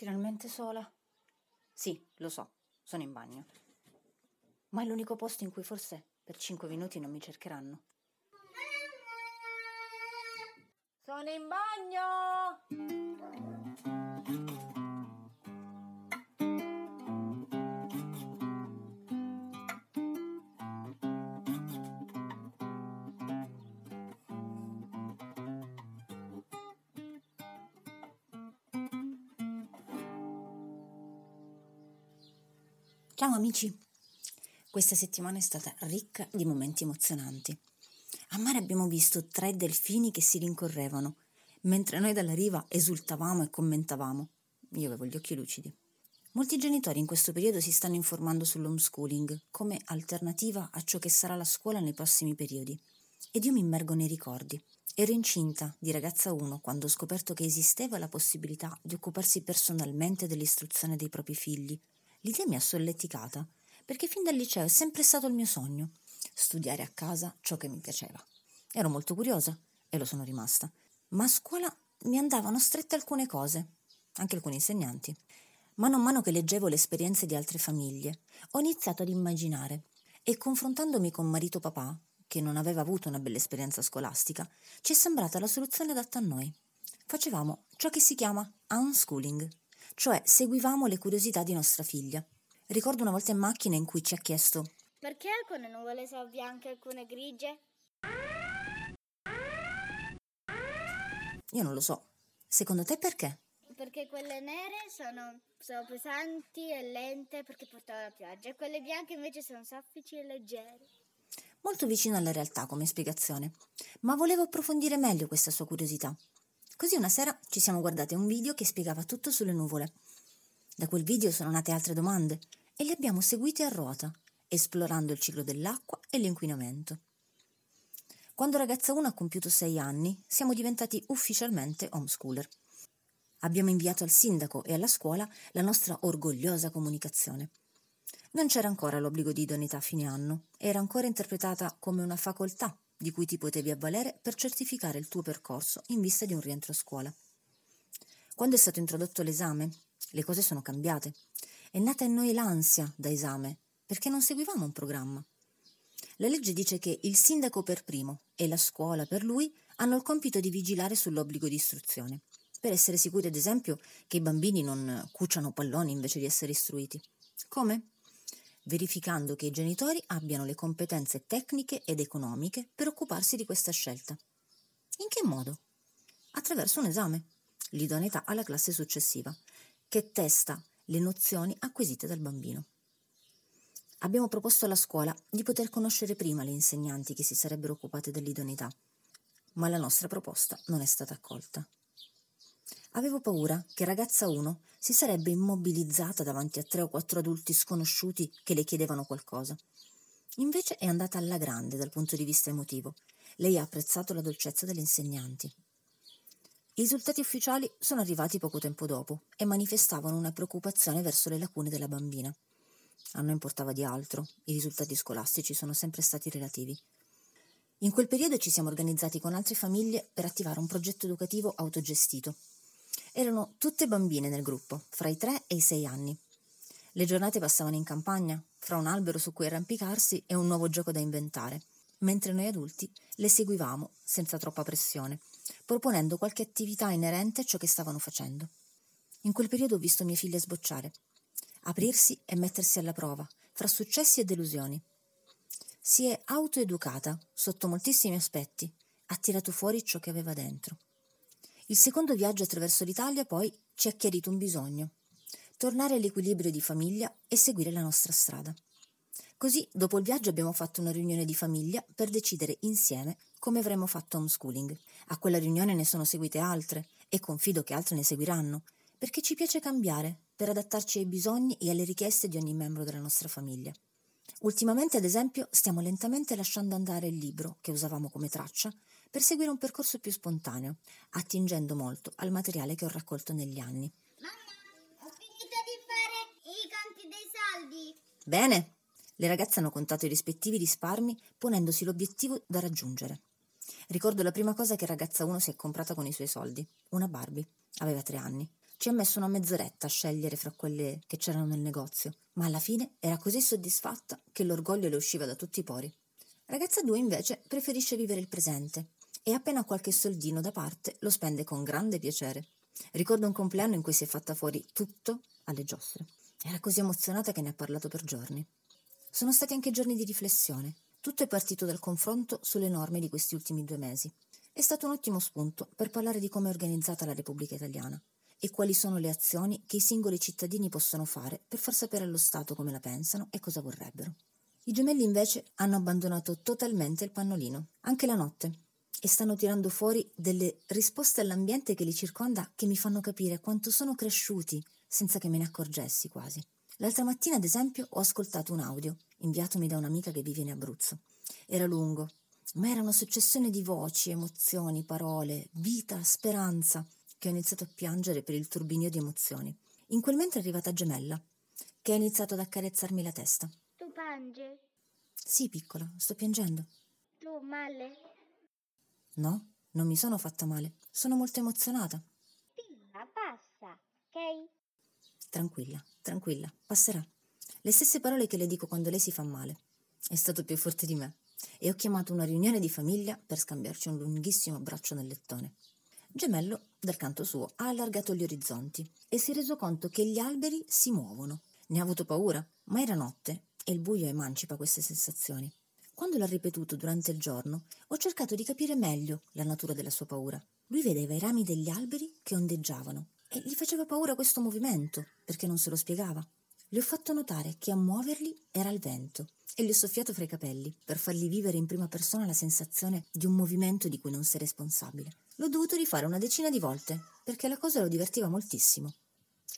Finalmente sola? Sì, lo so, sono in bagno. Ma è l'unico posto in cui forse per cinque minuti non mi cercheranno. Sono in bagno! Ciao amici! Questa settimana è stata ricca di momenti emozionanti. A mare abbiamo visto tre delfini che si rincorrevano, mentre noi dalla riva esultavamo e commentavamo. Io avevo gli occhi lucidi. Molti genitori in questo periodo si stanno informando sull'homeschooling come alternativa a ciò che sarà la scuola nei prossimi periodi. Ed io mi immergo nei ricordi. Ero incinta di ragazza 1 quando ho scoperto che esisteva la possibilità di occuparsi personalmente dell'istruzione dei propri figli L'idea mi ha solleticata, perché fin dal liceo è sempre stato il mio sogno, studiare a casa ciò che mi piaceva. Ero molto curiosa e lo sono rimasta, ma a scuola mi andavano strette alcune cose, anche alcuni insegnanti. Mano a mano che leggevo le esperienze di altre famiglie, ho iniziato ad immaginare e confrontandomi con marito papà, che non aveva avuto una bella esperienza scolastica, ci è sembrata la soluzione adatta a noi. Facevamo ciò che si chiama unschooling, cioè seguivamo le curiosità di nostra figlia. Ricordo una volta in macchina in cui ci ha chiesto Perché alcune nuvole sono bianche e alcune grigie? Io non lo so. Secondo te perché? Perché quelle nere sono, sono pesanti e lente perché portano la pioggia e quelle bianche invece sono soffici e leggere. Molto vicino alla realtà come spiegazione, ma volevo approfondire meglio questa sua curiosità. Così una sera ci siamo guardati un video che spiegava tutto sulle nuvole. Da quel video sono nate altre domande e le abbiamo seguite a ruota, esplorando il ciclo dell'acqua e l'inquinamento. Quando ragazza 1 ha compiuto sei anni, siamo diventati ufficialmente homeschooler. Abbiamo inviato al sindaco e alla scuola la nostra orgogliosa comunicazione. Non c'era ancora l'obbligo di idoneità a fine anno, era ancora interpretata come una facoltà di cui ti potevi avvalere per certificare il tuo percorso in vista di un rientro a scuola. Quando è stato introdotto l'esame, le cose sono cambiate. È nata in noi l'ansia da esame, perché non seguivamo un programma. La legge dice che il sindaco per primo e la scuola per lui hanno il compito di vigilare sull'obbligo di istruzione, per essere sicuri ad esempio che i bambini non cuciano palloni invece di essere istruiti. Come? Verificando che i genitori abbiano le competenze tecniche ed economiche per occuparsi di questa scelta. In che modo? Attraverso un esame, l'idoneità alla classe successiva, che testa le nozioni acquisite dal bambino. Abbiamo proposto alla scuola di poter conoscere prima le insegnanti che si sarebbero occupate dell'idoneità, ma la nostra proposta non è stata accolta. Avevo paura che ragazza 1 si sarebbe immobilizzata davanti a tre o quattro adulti sconosciuti che le chiedevano qualcosa. Invece è andata alla grande dal punto di vista emotivo. Lei ha apprezzato la dolcezza delle insegnanti. I risultati ufficiali sono arrivati poco tempo dopo e manifestavano una preoccupazione verso le lacune della bambina. A noi importava di altro, i risultati scolastici sono sempre stati relativi. In quel periodo ci siamo organizzati con altre famiglie per attivare un progetto educativo autogestito Erano tutte bambine nel gruppo, fra i 3 e i 6 anni. Le giornate passavano in campagna, fra un albero su cui arrampicarsi e un nuovo gioco da inventare, mentre noi adulti le seguivamo senza troppa pressione, proponendo qualche attività inerente a ciò che stavano facendo. In quel periodo ho visto mie figlie sbocciare, aprirsi e mettersi alla prova, fra successi e delusioni. Si è autoeducata sotto moltissimi aspetti, ha tirato fuori ciò che aveva dentro. Il secondo viaggio attraverso l'Italia poi ci ha chiarito un bisogno, tornare all'equilibrio di famiglia e seguire la nostra strada. Così, dopo il viaggio abbiamo fatto una riunione di famiglia per decidere insieme come avremmo fatto homeschooling. A quella riunione ne sono seguite altre e confido che altre ne seguiranno, perché ci piace cambiare per adattarci ai bisogni e alle richieste di ogni membro della nostra famiglia. Ultimamente, ad esempio, stiamo lentamente lasciando andare il libro che usavamo come traccia per seguire un percorso più spontaneo, attingendo molto al materiale che ho raccolto negli anni. Mamma, ho finito di fare i conti dei soldi. Bene! Le ragazze hanno contato i rispettivi risparmi ponendosi l'obiettivo da raggiungere. Ricordo la prima cosa che ragazza 1 si è comprata con i suoi soldi, una Barbie. Aveva tre anni. Ci ha messo una mezz'oretta a scegliere fra quelle che c'erano nel negozio, ma alla fine era così soddisfatta che l'orgoglio le usciva da tutti i pori. Ragazza 2 invece preferisce vivere il presente e appena qualche soldino da parte lo spende con grande piacere. Ricordo un compleanno in cui si è fatta fuori tutto alle giostre. Era così emozionata che ne ha parlato per giorni. Sono stati anche giorni di riflessione. Tutto è partito dal confronto sulle norme di questi ultimi due mesi. È stato un ottimo spunto per parlare di come è organizzata la Repubblica Italiana e quali sono le azioni che i singoli cittadini possono fare per far sapere allo Stato come la pensano e cosa vorrebbero. I gemelli invece hanno abbandonato totalmente il pannolino, anche la notte, e stanno tirando fuori delle risposte all'ambiente che li circonda che mi fanno capire quanto sono cresciuti senza che me ne accorgessi quasi. L'altra mattina, ad esempio, ho ascoltato un audio inviatomi da un'amica che vive in Abruzzo. Era lungo, ma era una successione di voci, emozioni, parole, vita, speranza che ho iniziato a piangere per il turbinio di emozioni. In quel mentre è arrivata Gemella, che ha iniziato ad accarezzarmi la testa. Tu piangi? Sì, piccola, sto piangendo. Tu male? No, non mi sono fatta male, sono molto emozionata. Dilla, basta, ok? Tranquilla, tranquilla, passerà. Le stesse parole che le dico quando lei si fa male. È stato più forte di me e ho chiamato una riunione di famiglia per scambiarci un lunghissimo abbraccio nel lettone. Gemello, dal canto suo, ha allargato gli orizzonti e si è reso conto che gli alberi si muovono. Ne ha avuto paura, ma era notte e il buio emancipa queste sensazioni. Quando l'ha ripetuto durante il giorno, ho cercato di capire meglio la natura della sua paura. Lui vedeva i rami degli alberi che ondeggiavano e gli faceva paura questo movimento, perché non se lo spiegava. Le ho fatto notare che a muoverli era il vento e gli ho soffiato fra i capelli per fargli vivere in prima persona la sensazione di un movimento di cui non sei responsabile. L'ho dovuto rifare una decina di volte perché la cosa lo divertiva moltissimo.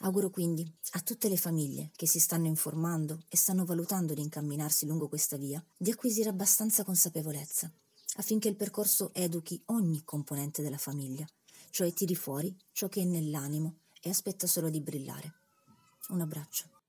Auguro quindi a tutte le famiglie che si stanno informando e stanno valutando di incamminarsi lungo questa via di acquisire abbastanza consapevolezza affinché il percorso educhi ogni componente della famiglia, cioè tiri fuori ciò che è nell'animo e aspetta solo di brillare. Un abbraccio.